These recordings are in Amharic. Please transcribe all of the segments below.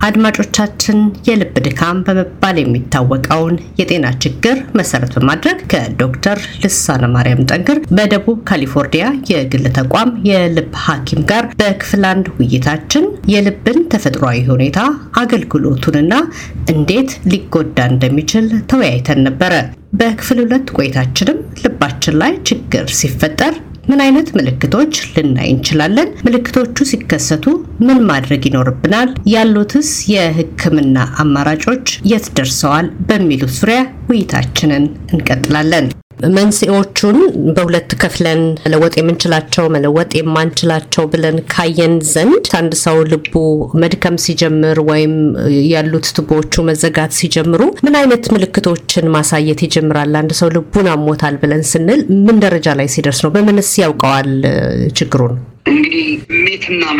አድማጮቻችን የልብ ድካም በመባል የሚታወቀውን የጤና ችግር መሰረት በማድረግ ከዶክተር ልሳነ ማርያም ጠንክር በደቡብ ካሊፎርኒያ የግል ተቋም የልብ ሐኪም ጋር በክፍል አንድ ውይይታችን የልብን ተፈጥሯዊ ሁኔታ አገልግሎቱንና እንዴት ሊጎዳ እንደሚችል ተወያይተን ነበረ። በክፍል ሁለት ቆይታችንም ልባችን ላይ ችግር ሲፈጠር ምን አይነት ምልክቶች ልናይ እንችላለን? ምልክቶቹ ሲከሰቱ ምን ማድረግ ይኖርብናል? ያሉትስ የሕክምና አማራጮች የት ደርሰዋል? በሚሉት ዙሪያ ውይይታችንን እንቀጥላለን። መንስኤዎቹን በሁለት ከፍለን መለወጥ የምንችላቸው መለወጥ የማንችላቸው ብለን ካየን ዘንድ አንድ ሰው ልቡ መድከም ሲጀምር ወይም ያሉት ቱቦዎቹ መዘጋት ሲጀምሩ ምን አይነት ምልክቶችን ማሳየት ይጀምራል? አንድ ሰው ልቡን አሞታል ብለን ስንል ምን ደረጃ ላይ ሲደርስ ነው? በምንስ ያውቀዋል ችግሩን? እንግዲህ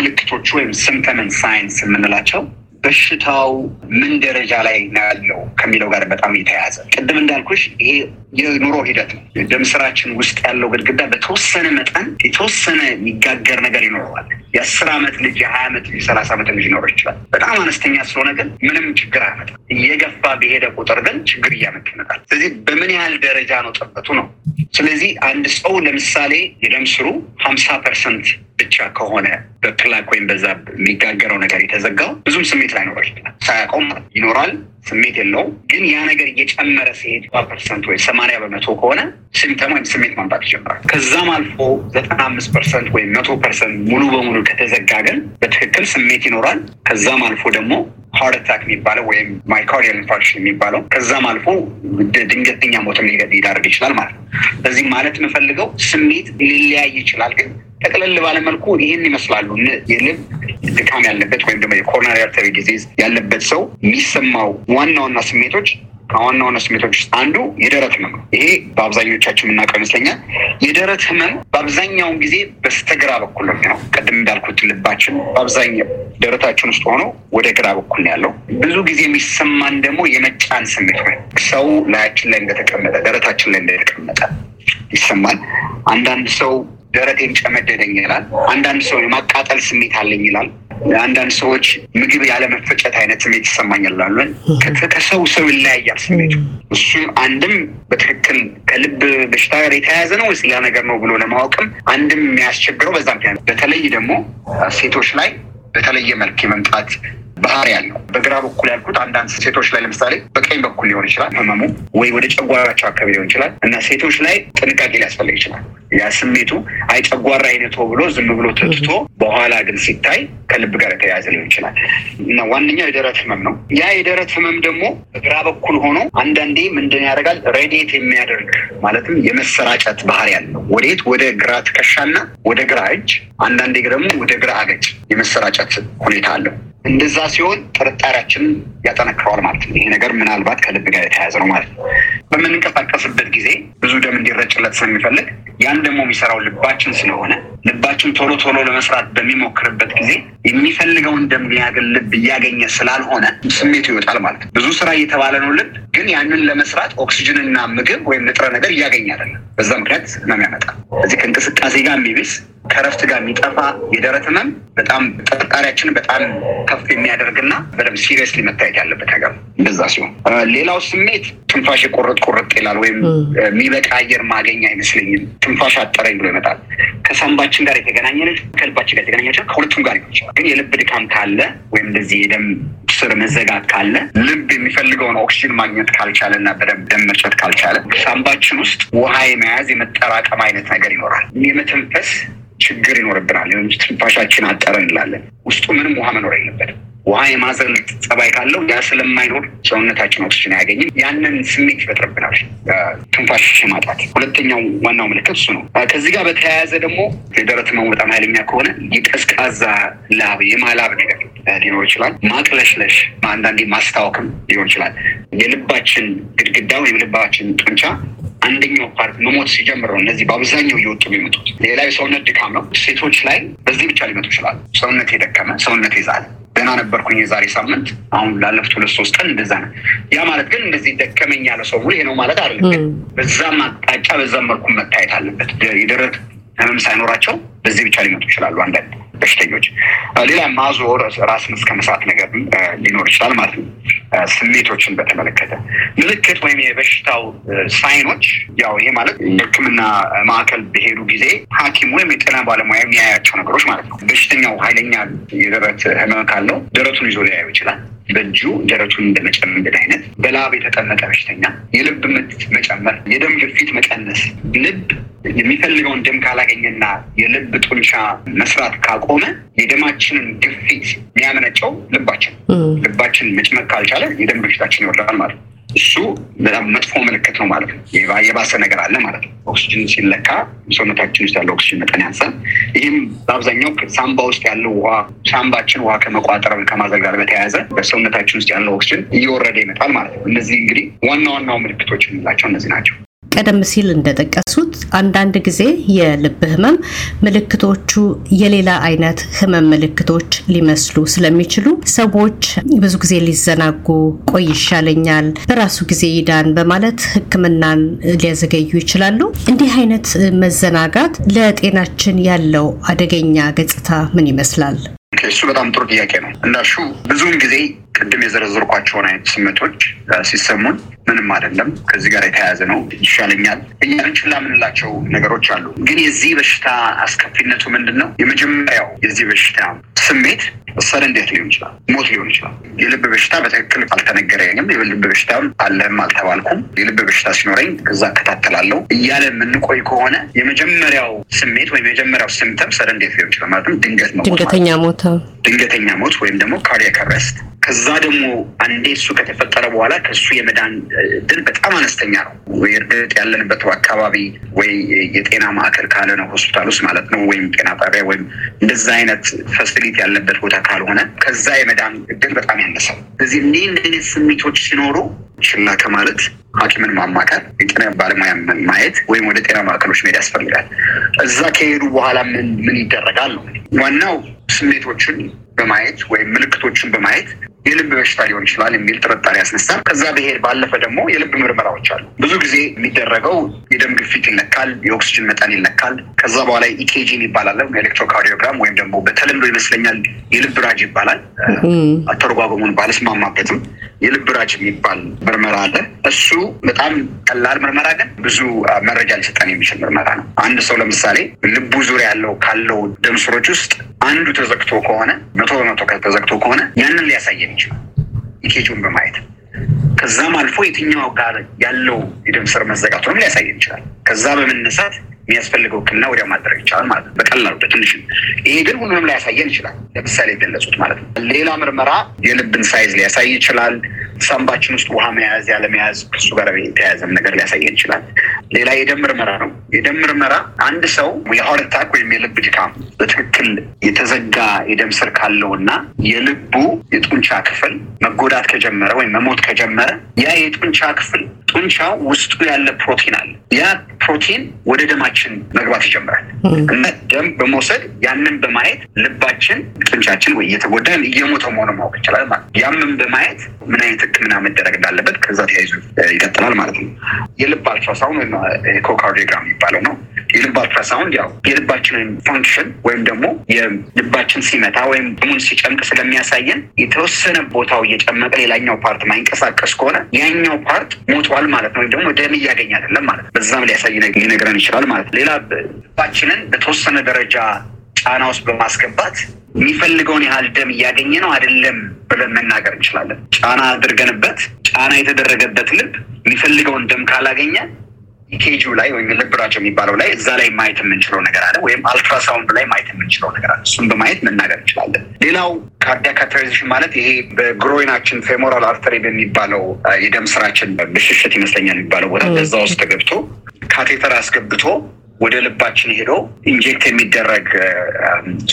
ምልክቶቹ ወይም symptom and signs የምንላቸው በሽታው ምን ደረጃ ላይ ነው ያለው ከሚለው ጋር በጣም የተያያዘ ቅድም እንዳልኩሽ ይሄ የኑሮ ሂደት ነው። ደም ስራችን ውስጥ ያለው ግድግዳ በተወሰነ መጠን የተወሰነ የሚጋገር ነገር ይኖረዋል። የአስር ዓመት ልጅ የሀያ ዓመት ልጅ የሰላሳ ዓመት ልጅ ሊኖረው ይችላል። በጣም አነስተኛ ስለሆነ ግን ምንም ችግር አያመጣም። እየገፋ በሄደ ቁጥር ግን ችግር እያመጣ ይመጣል። ስለዚህ በምን ያህል ደረጃ ነው ጥበቱ ነው። ስለዚህ አንድ ሰው ለምሳሌ የደም ስሩ ሀምሳ percent ብቻ ከሆነ በ plaque ወይም በዛ የሚጋገረው ነገር የተዘጋው ብዙም ስሜት ላይኖረው ይችላል። ሳያውቀው ይኖራል፣ ስሜት የለውም። ግን ያ ነገር እየጨመረ ሲሄድ percent ወይ ሰማንያ በመቶ ከሆነ symptom ወይም ስሜት ማምጣት ይጀምራል። ከዛም አልፎ ዘጠና አምስት percent ወይም መቶ percent ሙሉ በሙሉ ከተዘጋ ግን በትክክል ስሜት ይኖራል። ከዛም አልፎ ደግሞ heart attack የሚባለው ወይም myocardial infarction የሚባለው ከዛም አልፎ ድንገተኛ ሞትም ሊዳርግ ይችላል ማለት ነው። በዚህ ማለት የምፈልገው ስሜት ሊለያይ ይችላል ግን ጠቅለል ባለመልኩ ይህን ይመስላሉ። የልብ ድካም ያለበት ወይም ደግሞ የ coronary artery disease ያለበት ሰው የሚሰማው ዋና ዋና ስሜቶች ከዋና ዋና ስሜቶች ውስጥ አንዱ የደረት ህመም ነው። ይሄ በአብዛኞቻችን የምናውቀው ይመስለኛል። የደረት ህመም በአብዛኛውን ጊዜ በስተግራ በኩል ነው ቅድም እንዳልኩት ልባችን በአብዛኛው ደረታችን ውስጥ ሆኖ ወደ ግራ በኩል ያለው። ብዙ ጊዜ የሚሰማን ደግሞ የመጫን ስሜት ነው። ሰው ላያችን ላይ እንደተቀመጠ ደረታችን ላይ እንደተቀመጠ ይሰማል። አንዳንድ ሰው ደረቴን ጨመደደኝ ይላል። አንዳንድ ሰው የማቃጠል ስሜት አለኝ ይላል። አንዳንድ ሰዎች ምግብ ያለመፈጨት አይነት ስሜት ይላሉ። ከሰው ሰው ይለያያል ስሜቱ። እሱም አንድም በትክክል ከልብ በሽታ ጋር የተያያዘ ነው ወይስ ሌላ ነገር ነው ብሎ ለማወቅም አንድም የሚያስቸግረው በዛ ምክንያት በተለይ ደግሞ ሴቶች ላይ በተለየ መልክ የመምጣት ባህሪ ያለው በግራ በኩል ያልኩት አንዳንድ ሴቶች ላይ ለምሳሌ በቀኝ በኩል ሊሆን ይችላል ህመሙ ወይ ወደ ጨጓራቸው አካባቢ ሊሆን ይችላል እና ሴቶች ላይ ጥንቃቄ ሊያስፈልግ ይችላል። ያ ስሜቱ አይ ጨጓራ አይነቶ ብሎ ዝም ብሎ ትትቶ በኋላ ግን ሲታይ ከልብ ጋር የተያያዘ ሊሆን ይችላል እና ዋነኛው የደረት ህመም ነው። ያ የደረት ህመም ደግሞ በግራ በኩል ሆኖ አንዳንዴ ምንድን ያደርጋል ሬዲየት የሚያደርግ ማለትም የመሰራጨት ባህሪ ያለው ወዴት ወደ ግራ ትከሻና ወደ ግራ እጅ፣ አንዳንዴ ደግሞ ወደ ግራ አገጭ የመሰራጨት ሁኔታ አለው። እንደዛ ሲሆን ጥርጣሬያችንን ያጠነክረዋል ማለት ነው። ይሄ ነገር ምናልባት ከልብ ጋር የተያያዘ ነው ማለት ነው። በምንንቀሳቀስበት ጊዜ ብዙ ደም እንዲረጭለት ስለሚፈልግ ያን ደግሞ የሚሰራው ልባችን ስለሆነ ልባችን ቶሎ ቶሎ ለመስራት በሚሞክርበት ጊዜ የሚፈልገውን ደም ሊያገል ልብ እያገኘ ስላልሆነ ስሜቱ ይወጣል ማለት ነው። ብዙ ስራ እየተባለ ነው ልብ ግን ያንን ለመስራት ኦክሲጅንና ምግብ ወይም ንጥረ ነገር እያገኘ አይደለም። በዛ ምክንያት ህመም ያመጣል። እዚህ ከእንቅስቃሴ ጋር የሚብስ ከረፍት ጋር የሚጠፋ የደረት ህመም በጣም ጥርጣሬያችንን በጣም ከፍ የሚያደርግና በደንብ seriously መታየት ያለበት ነገር እንደዛ ሲሆን ሌላው ስሜት ትንፋሽ ቁርጥ ቁርጥ ይላል፣ ወይም የሚበቃ አየር ማገኝ አይመስለኝም፣ ትንፋሽ አጠረኝ ብሎ ይመጣል። ከሳምባችን ጋር የተገናኘ ከልባችን ጋር የተገናኘ ከሁለቱም ጋር ሊሆን ይችላል። ግን የልብ ድካም ካለ ወይም እንደዚህ የደም ስር መዘጋት ካለ ልብ የሚፈልገውን ኦክሲጅን ማግኘት ካልቻለ እና በደንብ ደም መርጨት ካልቻለ ሳምባችን ውስጥ ውሃ የመያዝ የመጠራቀም አይነት ነገር ይኖራል። የመተንፈስ ችግር ይኖርብናል። ትንፋሻችን አጠረ እንላለን። ውስጡ ምንም ውሃ መኖር የለበትም። ውሃ የማዘል ጸባይ ካለው ያ ስለማይኖር ሰውነታችን ኦክሲጅን አያገኝም። ያንን ስሜት ይፈጥርብናል፣ ትንፋሽ ማጣት። ሁለተኛው ዋናው ምልክት እሱ ነው። ከዚህ ጋር በተያያዘ ደግሞ የደረት ህመሙ በጣም ኃይለኛ ከሆነ የቀዝቃዛ ላብ የማላብ ነገር ሊኖር ይችላል። ማቅለሽለሽ፣ አንዳንዴ ማስታወክም ሊሆን ይችላል። የልባችን ግድግዳ ወይም የልባችን ጡንቻ አንደኛው part መሞት ሲጀምር ነው እነዚህ በአብዛኛው እየወጡ የሚመጡት። ሌላ የሰውነት ድካም ነው። ሴቶች ላይ በዚህ ብቻ ሊመጡ ይችላሉ። ሰውነት የደከመ ሰውነት የዛለ ገና ነበርኩኝ የዛሬ ሳምንት፣ አሁን ላለፉት ሁለት ሶስት ቀን እንደዛ ነው። ያ ማለት ግን እንደዚህ ደከመኝ ያለ ሰው ይሄ ነው ማለት አይደለም። በዛም አቅጣጫ በዛም መልኩ መታየት አለበት። የደረት ህመም ሳይኖራቸው በዚህ ብቻ ሊመጡ ይችላሉ አንዳንድ በሽተኞች። ሌላ ማዞር፣ ራስን እስከ መሳት ነገር ሊኖር ይችላል ማለት ነው። ስሜቶችን በተመለከተ ምልክት ወይም የበሽታው ሳይኖች ያው ይሄ ማለት የሕክምና ማዕከል በሄዱ ጊዜ ሐኪም ወይም የጤና ባለሙያ የሚያያቸው ነገሮች ማለት ነው። በሽተኛው ኃይለኛ የደረት ህመም ካለው ደረቱን ይዞ ሊያየው ይችላል። በእጁ ደረቱን እንደመጨመደድ አይነት፣ በላብ የተጠመቀ በሽተኛ፣ የልብ ምት መጨመር፣ የደም ግፊት መቀነስ፣ ልብ የሚፈልገውን ደም ካላገኘና የልብ ጡንቻ መስራት ካቆመ የደማችንን ግፊት የሚያመነጨው ልባችን ልባችን መጭመቅ ካልቻለ የደም በሽታችን ይወርዳል ማለት ነው። እሱ በጣም መጥፎ ምልክት ነው ማለት ነው። የባሰ ነገር አለ ማለት ነው። ኦክሲጅን ሲለካ ሰውነታችን ውስጥ ያለው ኦክሲጅን መጠን ያንሳል። ይህም በአብዛኛው ሳምባ ውስጥ ያለው ውሃ ሳምባችን ውሃ ከመቋጠር ከማዘግ ጋር በተያያዘ በሰውነታችን ውስጥ ያለው ኦክሲጅን እየወረደ ይመጣል ማለት ነው። እነዚህ እንግዲህ ዋና ዋናው ምልክቶች የምንላቸው እነዚህ ናቸው። ቀደም ሲል እንደጠቀሱት አንዳንድ ጊዜ የልብ ህመም ምልክቶቹ የሌላ አይነት ህመም ምልክቶች ሊመስሉ ስለሚችሉ ሰዎች ብዙ ጊዜ ሊዘናጉ፣ ቆይ ይሻለኛል፣ በራሱ ጊዜ ይዳን በማለት ሕክምናን ሊያዘገዩ ይችላሉ። እንዲህ አይነት መዘናጋት ለጤናችን ያለው አደገኛ ገጽታ ምን ይመስላል? እሱ በጣም ጥሩ ጥያቄ ነው። እንዳልሹ ብዙውን ጊዜ ቅድም የዘረዘርኳቸውን አይነት ስሜቶች ሲሰሙን ምንም አይደለም፣ ከዚህ ጋር የተያያዘ ነው፣ ይሻለኛል እያልን ችላ የምንላቸው ነገሮች አሉ። ግን የዚህ በሽታ አስከፊነቱ ምንድን ነው? የመጀመሪያው የዚህ በሽታ ስሜት sudden death ሊሆን ይችላል፣ ሞት ሊሆን ይችላል። የልብ በሽታ በትክክል አልተነገረኝም፣ የልብ በሽታ አለህም አልተባልኩም፣ የልብ በሽታ ሲኖረኝ ከዛ እከታተላለሁ እያለ የምንቆይ ከሆነ የመጀመሪያው ስሜት ወይም የመጀመሪያው symptom sudden death ሊሆን ይችላል። ማለትም ድንገት ድንገተኛ ሞት ድንገተኛ ሞት ወይም ደግሞ cardiac arrest ከዛ ደግሞ አንዴ እሱ ከተፈጠረ በኋላ ከእሱ የመዳን እድል በጣም አነስተኛ ነው። ወይ እርግጥ ያለንበት አካባቢ ወይ የጤና ማዕከል ካለ ነው ሆስፒታል ውስጥ ማለት ነው፣ ወይም ጤና ጣቢያ ወይም እንደዛ አይነት facility ያለበት ቦታ ካልሆነ ከዛ የመዳን እድል በጣም ያነሳል። ስለዚህ እንዲህ አይነት ስሜቶች ሲኖሩ ችላ ከማለት ሐኪምን ማማከር የጤና ባለሙያ ማየት ወይም ወደ ጤና ማዕከሎች መሄድ ያስፈልጋል። እዛ ከሄዱ በኋላ ምን ምን ይደረጋል ዋናው ስሜቶችን በማየት ወይም ምልክቶችን በማየት የልብ በሽታ ሊሆን ይችላል የሚል ጥርጣሬ ያስነሳል። ከዛ ብሄድ ባለፈ ደግሞ የልብ ምርመራዎች አሉ። ብዙ ጊዜ የሚደረገው የደም ግፊት ይለካል፣ የኦክሲጅን መጠን ይለካል። ከዛ በኋላ ኢኬጂ ይባላል፣ ኤሌክትሮካርዲዮግራም ወይም ደግሞ በተለምዶ ይመስለኛል የልብ ራጅ ይባላል። አተረጓጎሙን ባልስማማበትም የልብ ራጅ የሚባል ምርመራ አለ። እሱ በጣም ቀላል ምርመራ ግን ብዙ መረጃ ሊሰጠን የሚችል ምርመራ ነው። አንድ ሰው ለምሳሌ ልቡ ዙሪያ ያለው ካለው ደም ስሮች ውስጥ አንዱ ተዘግቶ ከሆነ መቶ በመቶ ተዘግቶ ከሆነ ያንን ሊያሳየን ይችላል EKG ውን በማየት ከዛም አልፎ የትኛው ጋር ያለው የደም ስር መዘጋቱንም ሊያሳየን ይችላል። ከዛ በመነሳት የሚያስፈልገው ሕክምና ወዲያ ማድረግ ይቻላል ማለት ነው፣ በቀላሉ በትንሽ። ይሄ ግን ሁሉንም ሊያሳየን ይችላል። ለምሳሌ የገለጹት ማለት ነው። ሌላ ምርመራ የልብን size ሊያሳይ ይችላል። ሳምባችን ውስጥ ውሃ መያዝ ያለመያዝ ከሱ ጋር የተያያዘም ነገር ሊያሳየን ይችላል። ሌላ የደም ምርመራ ነው። የደም ምርመራ አንድ ሰው የ heart attack ወይም የልብ ድካም በትክክል የተዘጋ የደም ስር ካለው እና የልቡ የጡንቻ ክፍል መጎዳት ከጀመረ ወይም መሞት ከጀመረ ያ የጡንቻ ክፍል ጡንቻው ውስጡ ያለ ፕሮቲን አለ። ያ ፕሮቲን ወደ ደማችን መግባት ይጀምራል እና ደም በመውሰድ ያንን በማየት ልባችን ጡንቻችን ወይ እየተጎዳ እየሞተ መሆኑ ማወቅ ይችላል ያምን በማየት ምን አይነት ሕክምና መደረግ እንዳለበት ከዛ ተያይዞ ይቀጥላል ማለት ነው። የልብ አልትራሳውንድ ወይም echocardiogram የሚባለው ነው። የልብ አልትራሳውንድ ያው የልባችንን function ወይም ደግሞ የልባችን ሲመታ ወይም ደሙን ሲጨምቅ ስለሚያሳየን የተወሰነ ቦታው እየጨመቀ ሌላኛው part ማይንቀሳቀስ ከሆነ ያኛው part ሞቷል ማለት ነው፣ ወይም ደግሞ ደም እያገኘ አይደለም ማለት በዛም ሊያሳይ ሊነግረን ይችላል ማለት ነው። ሌላ ልባችንን በተወሰነ ደረጃ ጫና ውስጥ በማስገባት የሚፈልገውን ያህል ደም እያገኘ ነው አይደለም ብለን መናገር እንችላለን። ጫና አድርገንበት ጫና የተደረገበት ልብ የሚፈልገውን ደም ካላገኘ EKG ላይ ወይም ልብ ራጅ የሚባለው ላይ እዛ ላይ ማየት የምንችለው ነገር አለ፣ ወይም አልትራሳውንድ ላይ ማየት የምንችለው ነገር አለ። እሱም በማየት መናገር እንችላለን። ሌላው cardiac catheterization ማለት ይሄ በ groin ኣችን femoral artery በሚባለው የደም ስራችን ብሽሽት ይመስለኛል የሚባለው ቦታ በዛ ውስጥ ተገብቶ catheter አስገብቶ ወደ ልባችን ሄዶ inject የሚደረግ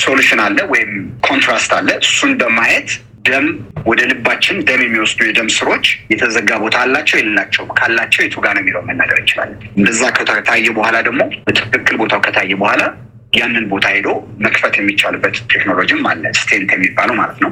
solution አለ ወይም contrast አለ። እሱን በማየት ደም ወደ ልባችን ደም የሚወስዱ የደም ስሮች የተዘጋ ቦታ አላቸው የሌላቸውም፣ ካላቸው የቱ ጋር ነው የሚለው መናገር እንችላለን። እንደዛ ከታየ በኋላ ደግሞ በትክክል ቦታው ከታየ በኋላ ያንን ቦታ ሄዶ መክፈት የሚቻልበት ቴክኖሎጂም አለ። stent የሚባለው ማለት ነው።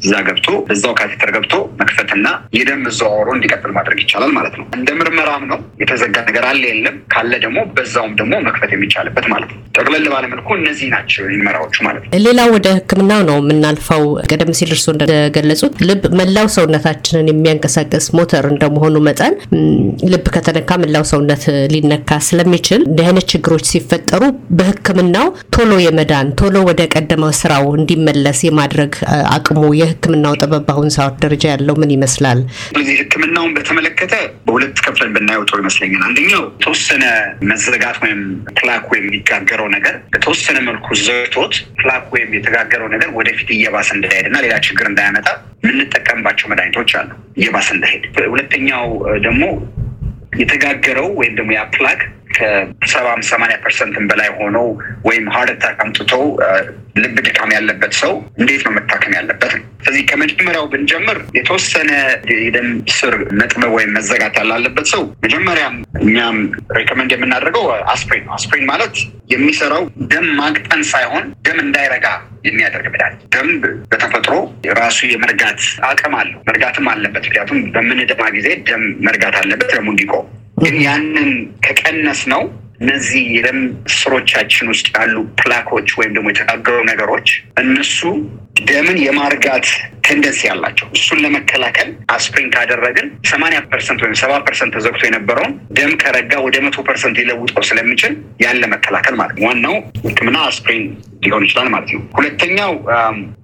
እዛ ገብቶ እዛው catheter ገብቶ መክፈትና የደም መዘዋወሩ እንዲቀጥል ማድረግ ይቻላል ማለት ነው። እንደ ምርመራም ነው። የተዘጋ ነገር አለ የለም ካለ ደግሞ በዛውም ደግሞ መክፈት የሚቻልበት ማለት ነው። ጠቅለል ባለመልኩ እነዚህ ናቸው ምርመራዎቹ ማለት ነው። ሌላ ወደ ሕክምናው ነው የምናልፈው። ቀደም ሲል እርስዎ እንደገለጹት ልብ መላው ሰውነታችንን የሚያንቀሳቀስ ሞተር እንደመሆኑ መጠን ልብ ከተነካ መላው ሰውነት ሊነካ ስለሚችል እንዲህ አይነት ችግሮች ሲፈጠሩ በሕክምናው ቶሎ የመዳን ቶሎ ወደ ቀደመው ስራው እንዲመለስ የማድረግ አቅሙ የሕክምናው ጥበብ በአሁን ሰዓት ደረጃ ያለው ምን ይመስላል? ስለዚህ ሕክምናውን በተመለከተ በሁለት ከፍለን ብናየው ጥሩ ይመስለኛል። አንደኛው የተወሰነ መዘጋት ወይም plaque ወይም የሚጋገረው ነገር በተወሰነ መልኩ ዘግቶት plaque ወይም የተጋገረው ነገር ወደፊት እየባሰ እንዳይሄድ እና ሌላ ችግር እንዳያመጣ የምንጠቀምባቸው መድኃኒቶች አሉ፣ እየባሰ እንዳይሄድ። ሁለተኛው ደግሞ የተጋገረው ወይም ደግሞ ያ plaque ከሰባም ሰማንያ percent ን በላይ ሆነው ወይም heart attack አምጥተው ልብ ድካም ያለበት ሰው እንዴት ነው መታከም ያለበት ስለዚህ ከመጀመሪያው ብንጀምር የተወሰነ የደም ስር መጥበብ ወይም መዘጋት ያለበት ሰው መጀመሪያ እኛም recommend የምናደርገው አስፕሪን ነው። አስፕሪን ማለት የሚሰራው ደም ማቅጠን ሳይሆን ደም እንዳይረጋ የሚያደርግ መድኃኒት። ደም በተፈጥሮ ራሱ የመርጋት አቅም አለው፣ መርጋትም አለበት። ምክንያቱም በምንደማ ጊዜ ደም መርጋት አለበት ደሙ እንዲቆም ግን ያንን ከቀነስ ነው እነዚህ የደም ስሮቻችን ውስጥ ያሉ plaque ኦች ወይም ደግሞ የተጋገሩ ነገሮች እነሱ ደምን የማርጋት tendency ያላቸው እሱን ለመከላከል አስፕሪን ካደረግን ሰማንያ percent ወይም ሰባ percent ተዘግቶ የነበረውን ደም ከረጋ ወደ መቶ percent ሊለውጠው ስለሚችል ያን ለመከላከል ማለት ነው። ዋናው ሕክምና አስፕሪን ሊሆን ይችላል ማለት ነው። ሁለተኛው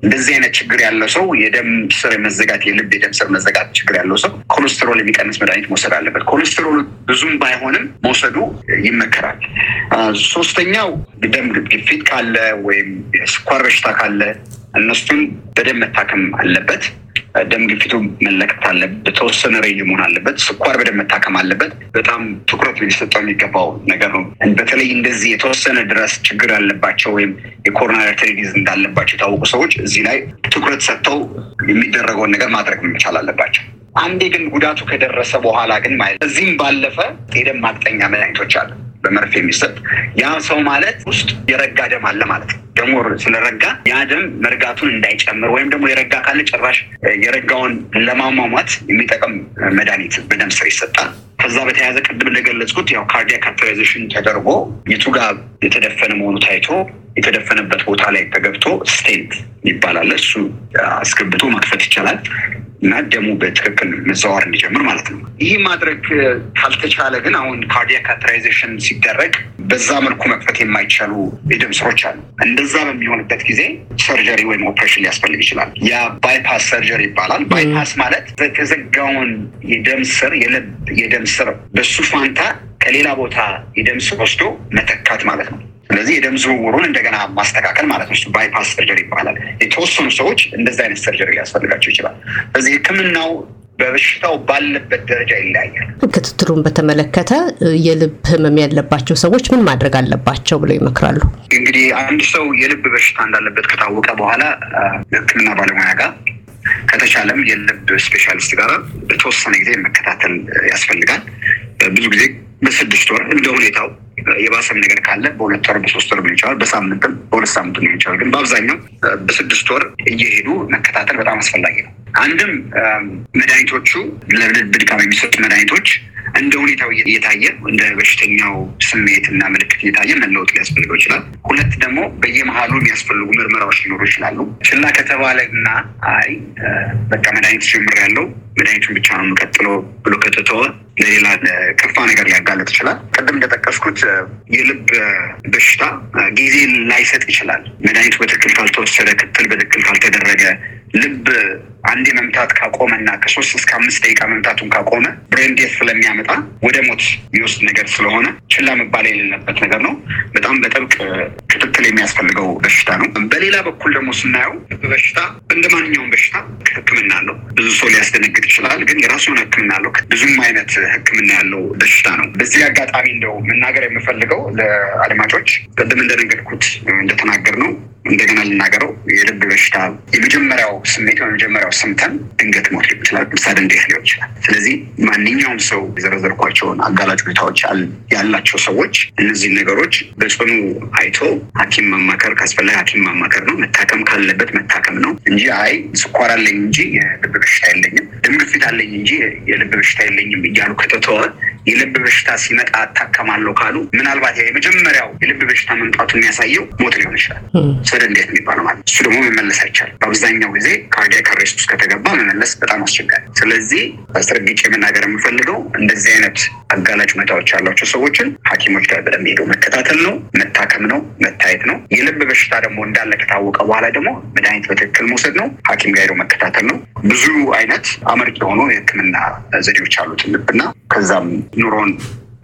እንደዚህ አይነት ችግር ያለው ሰው የደም ስር መዘጋት የልብ የደም ስር መዘጋት ችግር ያለው ሰው ኮሌስትሮል የሚቀንስ መድኃኒት መውሰድ አለበት። ኮሌስትሮል ብዙም ባይሆንም መውሰዱ ይመከራል። ሶስተኛው ደም ግፊት ካለ ወይም የስኳር በሽታ ካለ እነሱን በደንብ መታከም አለበት። ደም ግፊቱ መለቀት አለበት። በተወሰነ ሬንጅ መሆን አለበት። ስኳር በደንብ መታከም አለበት። በጣም ትኩረት ሊሰጠው የሚገባው ነገር ነው። በተለይ እንደዚህ የተወሰነ ድረስ ችግር ያለባቸው ወይም የኮሮናሪ አርተሪ እንዳለባቸው የታወቁ ሰዎች እዚህ ላይ ትኩረት ሰጥተው የሚደረገውን ነገር ማድረግ መቻል አለባቸው። አንዴ ግን ጉዳቱ ከደረሰ በኋላ ግን ማለት እዚህም ባለፈ የደም ማቅጠኛ መድኃኒቶች አሉ በመርፌ የሚሰጥ ያ ሰው ማለት ውስጥ የረጋ ደም አለ ማለት ነው። ደሞ ስለረጋ ያ ደም መርጋቱን እንዳይጨምር ወይም ደግሞ የረጋ ካለ ጭራሽ የረጋውን ለማሟሟት የሚጠቅም መድኃኒት በደም ስር ይሰጣል። ከዛ በተያያዘ ቅድም እንደገለጽኩት ያው cardiac catheterization ተደርጎ የቱ ጋር የተደፈነ መሆኑ ታይቶ የተደፈነበት ቦታ ላይ ተገብቶ stent ይባላል። እሱ አስገብቶ መክፈት ይቻላል እና ደሙ በትክክል መዘዋወር እንዲጀምር ማለት ነው። ይህ ማድረግ ካልተቻለ ግን አሁን cardiac catheterization ሲደረግ በዛ መልኩ መክፈት የማይቻሉ የደም ስሮች አሉ። እንደዛ በሚሆንበት ጊዜ surgery ወይም ኦፕሬሽን ሊያስፈልግ ይችላል። ያ bypass surgery ይባላል። bypass ማለት የተዘጋውን የደም ስር የልብ የደም ስር በሱ ፋንታ ከሌላ ቦታ የደም ስር ወስዶ መተካት ማለት ነው። ስለዚህ የደም ዝውውሩን እንደገና ማስተካከል ማለት ነው። bypass surgery ይባላል። የተወሰኑ ሰዎች እንደዚህ አይነት ሰርጀሪ ሊያስፈልጋቸው ይችላል። ስለዚህ ሕክምናው በበሽታው ባለበት ደረጃ ይለያያል። ክትትሉን በተመለከተ የልብ ህመም ያለባቸው ሰዎች ምን ማድረግ አለባቸው ብለው ይመክራሉ? እንግዲህ አንድ ሰው የልብ በሽታ እንዳለበት ከታወቀ በኋላ ሕክምና ባለሙያ ጋር ከተቻለም የልብ ስፔሻሊስት ጋር በተወሰነ ጊዜ መከታተል ያስፈልጋል። ብዙ ጊዜ በስድስት ወር እንደ ሁኔታው የባሰም ነገር ካለ በሁለት ወር በሶስት ወር ሊሆን ይችላል። በሳምንትም በሁለት ሳምንት ሊሆን ይችላል። ግን በአብዛኛው በስድስት ወር እየሄዱ መከታተል በጣም አስፈላጊ ነው። አንድም መድኃኒቶቹ ለልብ የሚሰጡ መድኃኒቶች እንደ ሁኔታው እየታየ እንደ በሽተኛው ስሜት እና ምልክት እየታየ መለወጥ ሊያስፈልገው ይችላል። ሁለት ደግሞ በየመሀሉ የሚያስፈልጉ ምርመራዎች ሊኖሩ ይችላሉ። ችላ ከተባለ እና አይ በቃ መድኃኒት ጀምር ያለው መድኃኒቱን ብቻ ነው የምቀጥለው ብሎ ከተተወ ለሌላ ለከፋ ነገር ሊያጋለጥ ይችላል። ቅድም እንደጠቀስኩት የልብ በሽታ ጊዜ ላይሰጥ ይችላል። መድኃኒቱ በትክክል ካልተወሰደ፣ ክትትል በትክክል ካልተደረገ ልብ አንዴ መምታት ካቆመ እና ከሶስት እስከ አምስት ደቂቃ መምታቱን ካቆመ brain death ስለሚያመጣ ወደ ሞት የሚወስድ ነገር ስለሆነ ችላ መባል የሌለበት ነገር ነው። በጣም በጥብቅ ክትትል የሚያስፈልገው በሽታ ነው። በሌላ በኩል ደግሞ ስናየው በሽታ እንደ ማንኛውም በሽታ ሕክምና አለው። ብዙ ሰው ሊያስደነግጥ ይችላል፣ ግን የራሱ የሆነ ሕክምና አለው። ብዙም አይነት ሕክምና ያለው በሽታ ነው። በዚህ አጋጣሚ እንደው መናገር የምፈልገው ለአድማጮች ቅድም እንደነገርኩት እንደተናገር ነው እንደገና ልናገረው የልብ በሽታ የመጀመሪያው ስሜት የመጀመሪያው ስምተም ድንገት ሞት ሊሆን ይችላል፣ ሳደን ዴት ሊሆን ይችላል። ስለዚህ ማንኛውም ሰው የዘረዘርኳቸውን አጋላጭ ሁኔታዎች ያላቸው ሰዎች እነዚህን ነገሮች በጽኑ አይቶ ሐኪም ማማከር ካስፈላጊ ሐኪም ማማከር ነው። መታከም ካለበት መታከም ነው እንጂ አይ ስኳር አለኝ እንጂ የልብ በሽታ የለኝም፣ ደም ግፊት አለኝ እንጂ የልብ በሽታ የለኝም እያሉ ከተተወ የልብ በሽታ ሲመጣ አታከማለሁ ካሉ ምናልባት የመጀመሪያው የልብ በሽታ መምጣቱ የሚያሳየው ሞት ሊሆን ይችላል። ሰደን እንዴት የሚባለው ማለት እሱ ደግሞ መመለስ አይቻልም። በአብዛኛው ጊዜ ካርዲያክ አሬስት ውስጥ ከተገባ መመለስ በጣም አስቸጋሪ። ስለዚህ አስረግጬ መናገር የምፈልገው እንደዚህ አይነት አጋላጭ ሁኔታዎች ያሏቸው ሰዎችን ሐኪሞች ጋር በደንብ ሄዶ መከታተል ነው፣ መታከም ነው፣ መታየት ነው። የልብ በሽታ ደግሞ እንዳለ ከታወቀ በኋላ ደግሞ መድኃኒት በትክክል መውሰድ ነው፣ ሐኪም ጋር ሄዶ መከታተል ነው። ብዙ አይነት አመርቂ የሆኑ የሕክምና ዘዴዎች አሉት ልብና ከዛም ኑሮን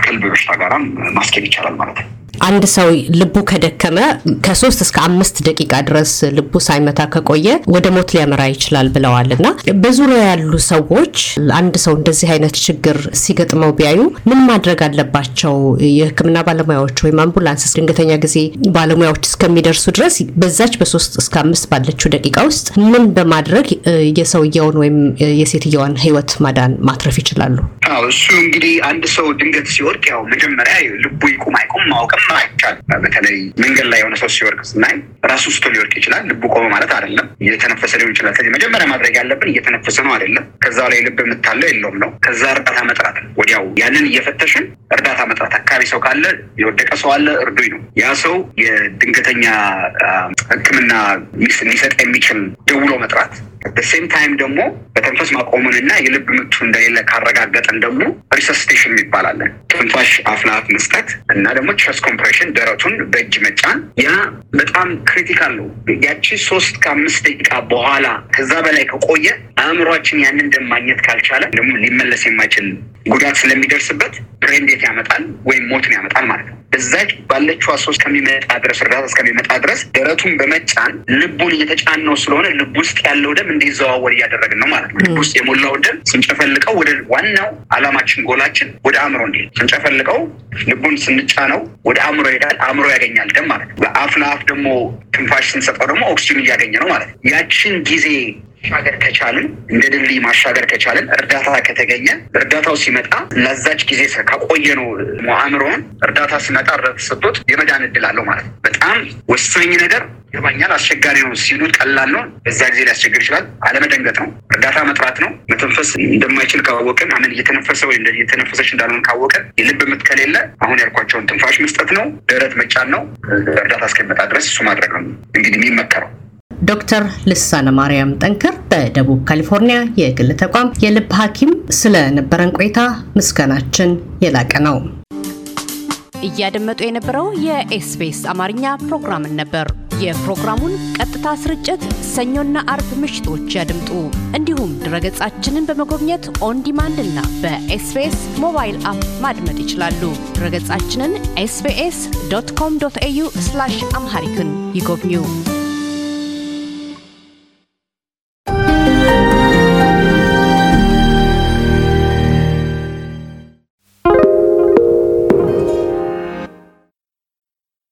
ከልብ በሽታ ጋራም ማስኬድ ይቻላል ማለት ነው። አንድ ሰው ልቡ ከደከመ ከሶስት እስከ አምስት ደቂቃ ድረስ ልቡ ሳይመታ ከቆየ ወደ ሞት ሊያመራ ይችላል ብለዋል እና በዙሪያ ያሉ ሰዎች አንድ ሰው እንደዚህ አይነት ችግር ሲገጥመው ቢያዩ ምን ማድረግ አለባቸው? የህክምና ባለሙያዎች ወይም አምቡላንስ ድንገተኛ ጊዜ ባለሙያዎች እስከሚደርሱ ድረስ በዛች በሶስት እስከ አምስት ባለችው ደቂቃ ውስጥ ምን በማድረግ የሰውየውን ወይም የሴትየዋን ህይወት ማዳን ማትረፍ ይችላሉ? እሱ እንግዲህ አንድ ሰው ድንገት ሲወድቅ ያው መጀመሪያ ልቡ ይቁም አይቁም ማወቅም አይቻልም። በተለይ መንገድ ላይ የሆነ ሰው ሲወድቅ ስናይ ራሱ ስቶ ሊወድቅ ይችላል። ልቡ ቆመ ማለት አይደለም፣ እየተነፈሰ ሊሆን ይችላል። ስለዚህ መጀመሪያ ማድረግ ያለብን እየተነፈሰ ነው አይደለም፣ ከዛ ላይ ልብ የምታለው የለውም ነው። ከዛ እርዳታ መጥራት ወዲያው ያንን እየፈተሽን እርዳታ መጥራት። አካባቢ ሰው ካለ የወደቀ ሰው አለ እርዱኝ ነው። ያ ሰው የድንገተኛ ሕክምና ሊሰጥ የሚችል ደውሎ መጥራት በ same time ደግሞ መተንፈስ ማቆሙንና የልብ ምቱ እንደሌለ ካረጋገጠን ደግሞ resuscitation ይባላል። ትንፋሽ አፍ ላፍ መስጠት እና ደግሞ chest compression ደረቱን በእጅ መጫን፣ ያ በጣም critical ነው። ያቺ ሶስት ከአምስት ደቂቃ በኋላ ከዛ በላይ ከቆየ አእምሯችን ያንን ደም ማግኘት ካልቻለ ደግሞ ሊመለስ የማይችል ጉዳት ስለሚደርስበት brain death ያመጣል ወይም ሞትን ያመጣል ማለት ነው። እዛች ባለችዋ ሶስት እስከሚመጣ ድረስ እርዳታ እስከሚመጣ ድረስ ደረቱን በመጫን ልቡን እየተጫን ነው ስለሆነ ልብ ውስጥ ያለው ደም እንዲዘዋወር እያደረግን ነው ማለት ነው። ልብ ውስጥ የሞላው ደም ስንጨፈልቀው ወደ ዋናው አላማችን ጎላችን ወደ አእምሮ እንዲሄድ ስንጨፈልቀው ልቡን ስንጫነው ወደ አእምሮ ይሄዳል። አእምሮ ያገኛል ደም ማለት ነው። በአፍ ለአፍ ደግሞ ትንፋሽ ስንሰጠው ደግሞ ኦክሲጅን እያገኘ ነው ማለት ነው። ያችን ጊዜ ማሻገር ከቻልን እንደ ድልድይ ማሻገር ከቻልን እርዳታ ከተገኘ እርዳታው ሲመጣ ለዛች ጊዜ ካቆየ ነው አእምሮውን እርዳታ ሲመጣ እርዳታ ተሰጥቶት የመዳን እድል አለው ማለት ነው። በጣም ወሳኝ ነገር ይገባኛል። አስቸጋሪ ነው ሲሉት ቀላል ነው፣ በዛ ጊዜ ሊያስቸግር ይችላል። አለመደንገጥ ነው፣ እርዳታ መጥራት ነው። መተንፈስ እንደማይችል ካወቅን አምን እየተነፈሰ ወይ እየተነፈሰች እንዳልሆን ካወቅን የልብ ምት ከሌለ አሁን ያልኳቸውን ትንፋሽ መስጠት ነው፣ ደረት መጫን ነው። እርዳታ እስከሚመጣ ድረስ እሱ ማድረግ ነው እንግዲህ የሚመከረው። ዶክተር ልሳነ ማርያም ጠንክር በደቡብ ካሊፎርኒያ የግል ተቋም የልብ ሐኪም ስለነበረን ቆይታ ምስጋናችን የላቀ ነው። እያደመጡ የነበረው የኤስቢኤስ አማርኛ ፕሮግራምን ነበር። የፕሮግራሙን ቀጥታ ስርጭት ሰኞና አርብ ምሽቶች ያድምጡ። እንዲሁም ድረገጻችንን በመጎብኘት on demand እና በኤስቢኤስ mobile app ማድመጥ ይችላሉ። ድረገጻችንን ኤስቢኤስ ዶት ኮም ዶት ኤዩ አምሃሪክን ይጎብኙ።